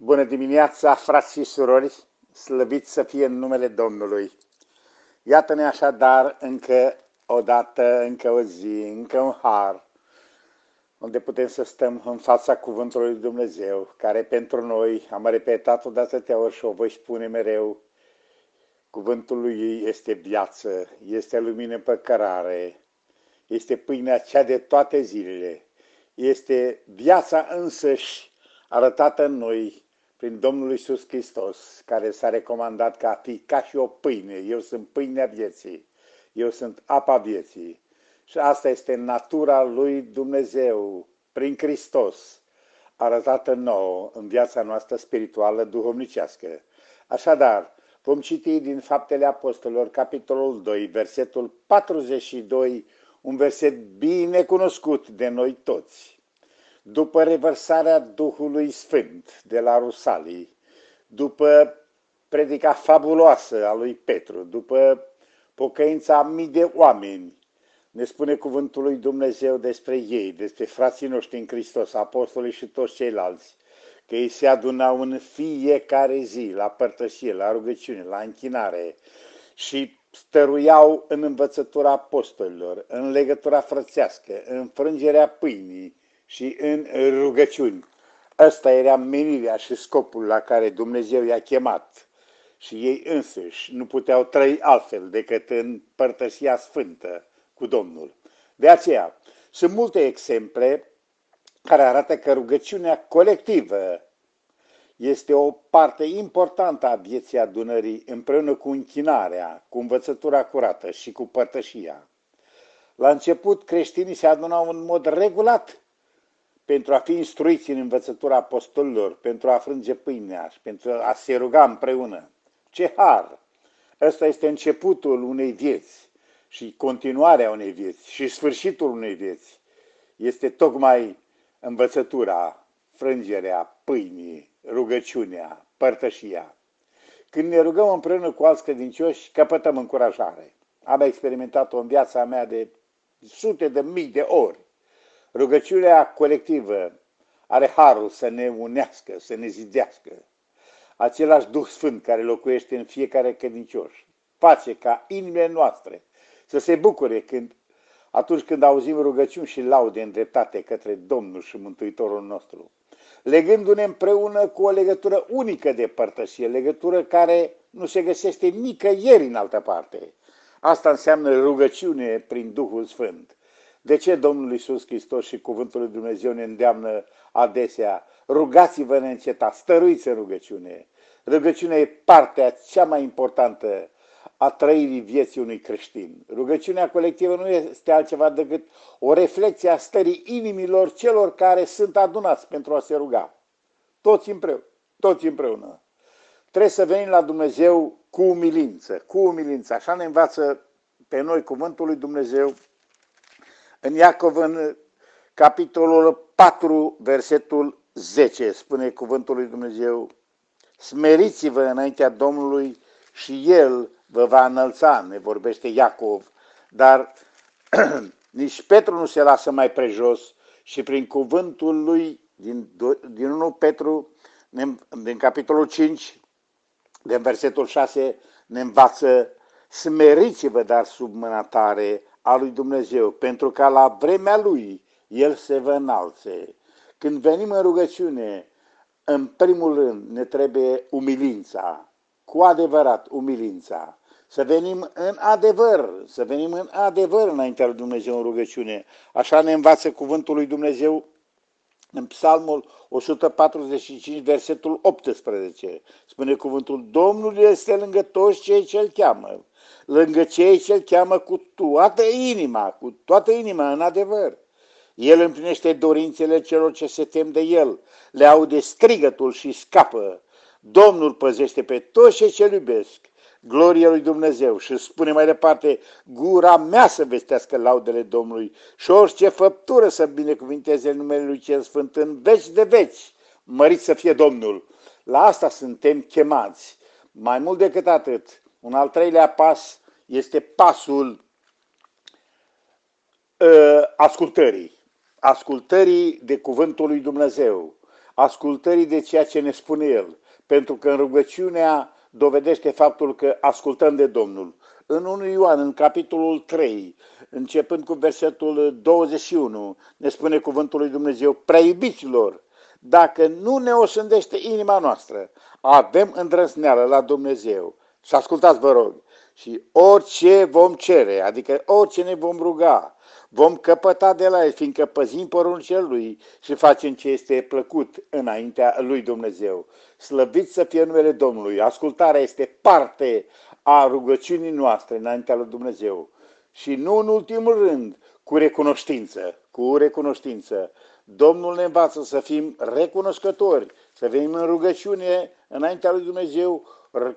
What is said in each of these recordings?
Bună dimineața, frați și surori, slăvit să fie în numele Domnului. Iată-ne așadar încă o dată, încă o zi, încă un har, unde putem să stăm în fața Cuvântului Lui Dumnezeu, care pentru noi, am repetat-o de atâtea ori și o voi spune mereu, Cuvântul lui ei este viață, este lumină pe cărare, este pâinea cea de toate zilele, este viața însăși arătată în noi prin Domnul Isus Hristos, care s-a recomandat ca a fi ca și o pâine. Eu sunt pâinea vieții, eu sunt apa vieții. Și asta este natura lui Dumnezeu prin Hristos, arătată nouă în viața noastră spirituală duhovnicească. Așadar, vom citi din Faptele Apostolilor, capitolul 2, versetul 42, un verset bine cunoscut de noi toți după revărsarea Duhului Sfânt de la Rusalii, după predica fabuloasă a lui Petru, după pocăința mii de oameni, ne spune cuvântul lui Dumnezeu despre ei, despre frații noștri în Hristos, apostolii și toți ceilalți, că ei se adunau în fiecare zi la părtășie, la rugăciune, la închinare și stăruiau în învățătura apostolilor, în legătura frățească, în frângerea pâinii, și în rugăciuni. Ăsta era menirea și scopul la care Dumnezeu i-a chemat. Și ei însuși nu puteau trăi altfel decât în părtășia sfântă cu Domnul. De aceea, sunt multe exemple care arată că rugăciunea colectivă este o parte importantă a vieții adunării împreună cu închinarea, cu învățătura curată și cu părtășia. La început, creștinii se adunau în mod regulat pentru a fi instruiți în învățătura apostolilor, pentru a frânge pâinea și pentru a se ruga împreună. Ce har! Ăsta este începutul unei vieți și continuarea unei vieți și sfârșitul unei vieți. Este tocmai învățătura, frângerea pâinii, rugăciunea, părtășia. Când ne rugăm împreună cu alți credincioși, căpătăm încurajare. Am experimentat-o în viața mea de sute de mii de ori. Rugăciunea colectivă are harul să ne unească, să ne zidească. Același Duh Sfânt care locuiește în fiecare credincios face ca inimile noastre să se bucure când, atunci când auzim rugăciuni și laude îndreptate către Domnul și Mântuitorul nostru, legându-ne împreună cu o legătură unică de părtășie, legătură care nu se găsește nicăieri în altă parte. Asta înseamnă rugăciune prin Duhul Sfânt. De ce Domnul Iisus Hristos și Cuvântul lui Dumnezeu ne îndeamnă adesea? Rugați-vă neîncetat, stăruiți în rugăciune. Rugăciunea e partea cea mai importantă a trăirii vieții unui creștin. Rugăciunea colectivă nu este altceva decât o reflexie a stării inimilor celor care sunt adunați pentru a se ruga. Toți împreună. Toți împreună. Trebuie să venim la Dumnezeu cu umilință, cu umilință. Așa ne învață pe noi cuvântul lui Dumnezeu în Iacov, în capitolul 4, versetul 10, spune cuvântul lui Dumnezeu, smeriți-vă înaintea Domnului și El vă va înălța, ne vorbește Iacov, dar nici Petru nu se lasă mai prejos și prin cuvântul lui din, din 1 Petru, din capitolul 5, din versetul 6, ne învață, smeriți-vă dar sub mâna tare a lui Dumnezeu, pentru ca la vremea lui el se vă înalțe. Când venim în rugăciune, în primul rând ne trebuie umilința, cu adevărat umilința. Să venim în adevăr, să venim în adevăr înaintea lui Dumnezeu în rugăciune. Așa ne învață cuvântul lui Dumnezeu în Psalmul 145, versetul 18. Spune cuvântul, Domnul este lângă toți cei ce îl cheamă lângă cei ce îl cheamă cu toată inima, cu toată inima, în adevăr. El împlinește dorințele celor ce se tem de el, le aude strigătul și scapă. Domnul păzește pe toți cei ce iubesc, gloria lui Dumnezeu și spune mai departe, gura mea să vestească laudele Domnului și orice făptură să binecuvinteze numele Lui Cel Sfânt în veci de veci. Mărit să fie Domnul! La asta suntem chemați. Mai mult decât atât, un al treilea pas este pasul uh, ascultării. Ascultării de cuvântul lui Dumnezeu. ascultării de ceea ce ne spune El, pentru că în rugăciunea dovedește faptul că ascultăm de Domnul. În 1 Ioan, în capitolul 3, începând cu versetul 21, ne spune cuvântul lui Dumnezeu, prea iubiților, dacă nu ne osândește inima noastră, avem îndrăzneală la Dumnezeu. Și ascultați, vă rog, și orice vom cere, adică orice ne vom ruga, vom căpăta de la El, fiindcă păzim poruncele Lui și facem ce este plăcut înaintea Lui Dumnezeu. Slăvit să fie numele Domnului. Ascultarea este parte a rugăciunii noastre înaintea Lui Dumnezeu. Și nu în ultimul rând, cu recunoștință, cu recunoștință. Domnul ne învață să fim recunoscători, să venim în rugăciune înaintea lui Dumnezeu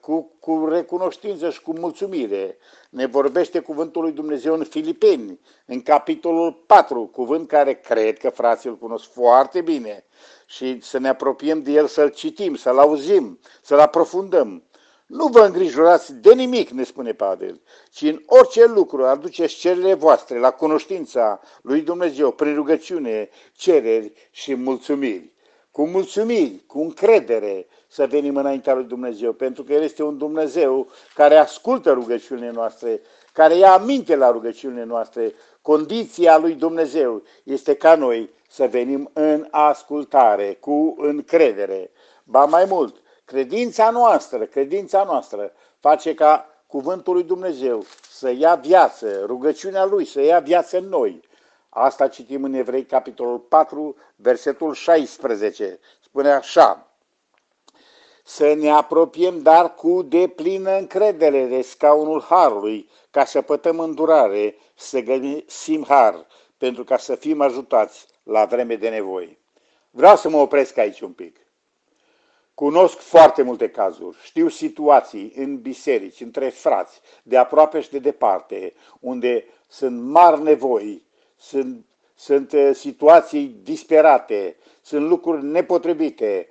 cu, cu recunoștință și cu mulțumire. Ne vorbește cuvântul lui Dumnezeu în Filipeni, în capitolul 4, cuvânt care cred că frații îl cunosc foarte bine și să ne apropiem de el, să-l citim, să-l auzim, să-l aprofundăm. Nu vă îngrijorați de nimic, ne spune Pavel, ci în orice lucru aduceți cererile voastre la cunoștința lui Dumnezeu prin rugăciune, cereri și mulțumiri. Cu mulțumiri, cu încredere să venim înaintea lui Dumnezeu, pentru că El este un Dumnezeu care ascultă rugăciunile noastre, care ia aminte la rugăciunile noastre. Condiția lui Dumnezeu este ca noi să venim în ascultare, cu încredere. Ba mai mult, Credința noastră, credința noastră face ca cuvântul lui Dumnezeu să ia viață, rugăciunea lui să ia viață în noi. Asta citim în Evrei, capitolul 4, versetul 16. Spune așa, să ne apropiem dar cu deplină încredere de scaunul Harului, ca să pătăm îndurare, să găsim har, pentru ca să fim ajutați la vreme de nevoie. Vreau să mă opresc aici un pic. Cunosc foarte multe cazuri, știu situații în biserici, între frați, de aproape și de departe, unde sunt mari nevoi, sunt, sunt uh, situații disperate, sunt lucruri nepotrivite.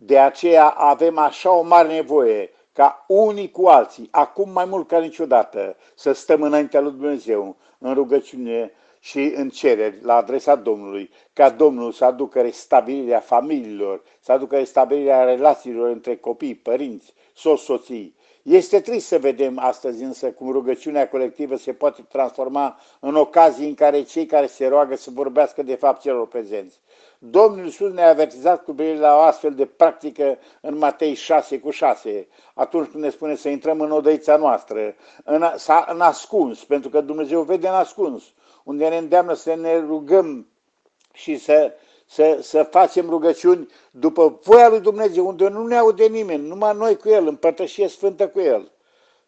De aceea avem așa o mare nevoie ca unii cu alții, acum mai mult ca niciodată, să stăm înaintea lui Dumnezeu în rugăciune și în cereri la adresa Domnului, ca Domnul să aducă restabilirea familiilor, să aducă restabilirea relațiilor între copii, părinți, soți, soții. Este trist să vedem astăzi însă cum rugăciunea colectivă se poate transforma în ocazii în care cei care se roagă să vorbească de fapt celor prezenți. Domnul Iisus ne-a avertizat cu privire la o astfel de practică în Matei 6 cu 6, atunci când ne spune să intrăm în odăița noastră, în, în ascuns, pentru că Dumnezeu vede în ascuns unde ne îndeamnă să ne rugăm și să, să, să facem rugăciuni după voia lui Dumnezeu, unde nu ne aude nimeni, numai noi cu El, împărtășie sfântă cu El.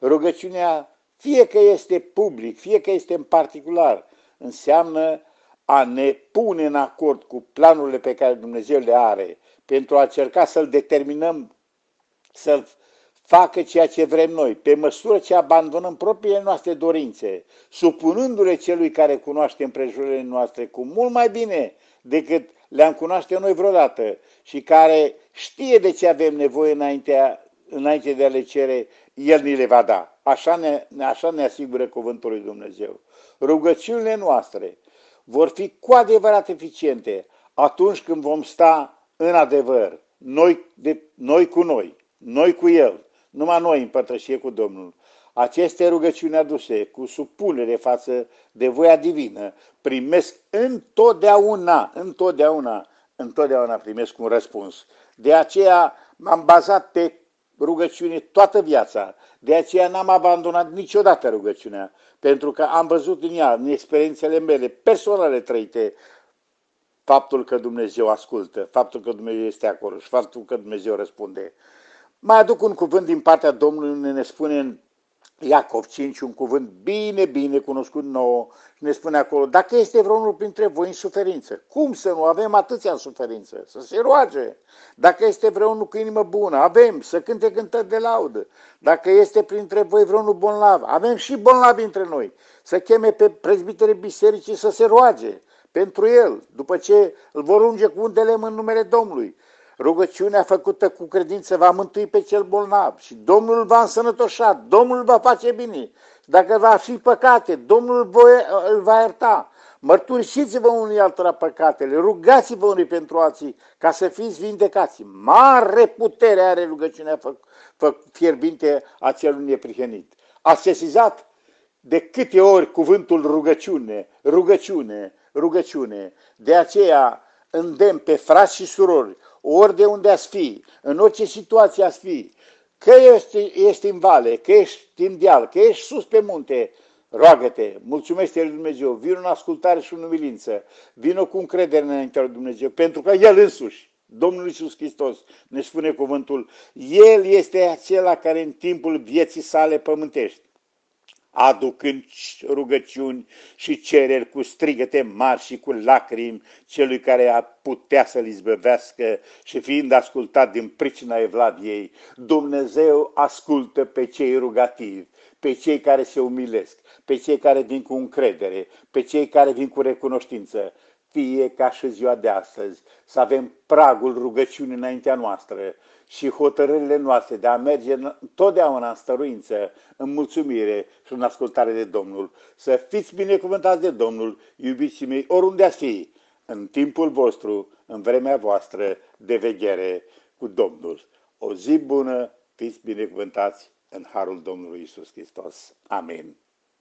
Rugăciunea, fie că este public, fie că este în particular, înseamnă a ne pune în acord cu planurile pe care Dumnezeu le are, pentru a încerca să-L determinăm, să-L facă ceea ce vrem noi, pe măsură ce abandonăm propriile noastre dorințe, supunându-le celui care cunoaște împrejurile noastre cu mult mai bine decât le-am cunoaște noi vreodată și care știe de ce avem nevoie înainte, înainte de a le cere, El ni le va da. Așa ne, așa ne asigură cuvântul lui Dumnezeu. Rugăciunile noastre vor fi cu adevărat eficiente atunci când vom sta în adevăr, noi, de, noi cu noi, noi cu El, numai noi în părtășie cu Domnul. Aceste rugăciuni aduse cu supunere față de voia divină primesc întotdeauna, întotdeauna, întotdeauna primesc un răspuns. De aceea m-am bazat pe rugăciune toată viața. De aceea n-am abandonat niciodată rugăciunea, pentru că am văzut în ea, în experiențele mele personale trăite, faptul că Dumnezeu ascultă, faptul că Dumnezeu este acolo și faptul că Dumnezeu răspunde. Mai aduc un cuvânt din partea Domnului, unde ne spune în Iacov 5 un cuvânt bine, bine cunoscut nou și ne spune acolo, dacă este vreunul printre voi în suferință, cum să nu avem atâția în suferință? Să se roage. Dacă este vreunul cu inimă bună, avem, să cânte cântări de laudă. Dacă este printre voi vreunul bolnav, avem și bolnavi între noi. Să cheme pe prezbiterii bisericii să se roage pentru el, după ce îl vor unge cu un de lemn în numele Domnului. Rugăciunea făcută cu credință va mântui pe cel bolnav și Domnul îl va însănătoșa, Domnul îl va face bine. Dacă va fi păcate, Domnul îl va ierta. Mărturisiți-vă unii altora păcatele, rugați-vă unii pentru alții ca să fiți vindecați. Mare putere are rugăciunea fă, fă, fierbinte a celui neprihănit. A sesizat de câte ori cuvântul rugăciune, rugăciune, rugăciune. De aceea îndemn pe frați și surori, ori de unde ați fi, în orice situație ați fi, că ești, ești în vale, că ești în deal, că ești sus pe munte, roagă-te, mulțumește lui Dumnezeu, vină în ascultare și în umilință, vină cu încredere înaintea lui Dumnezeu, pentru că El însuși, Domnul Iisus Hristos, ne spune cuvântul, El este acela care în timpul vieții sale pământești aducând rugăciuni și cereri cu strigăte mari și cu lacrimi celui care a putea să-l izbăvească și fiind ascultat din pricina Evlaviei, Dumnezeu ascultă pe cei rugativi, pe cei care se umilesc, pe cei care vin cu încredere, pe cei care vin cu recunoștință, fie ca și ziua de astăzi, să avem pragul rugăciunii înaintea noastră și hotărârile noastre de a merge totdeauna în stăruință, în mulțumire și în ascultare de Domnul. Să fiți binecuvântați de Domnul, iubiții mei, oriunde ați fi, în timpul vostru, în vremea voastră de veghere cu Domnul. O zi bună, fiți binecuvântați în Harul Domnului Isus Hristos. Amin.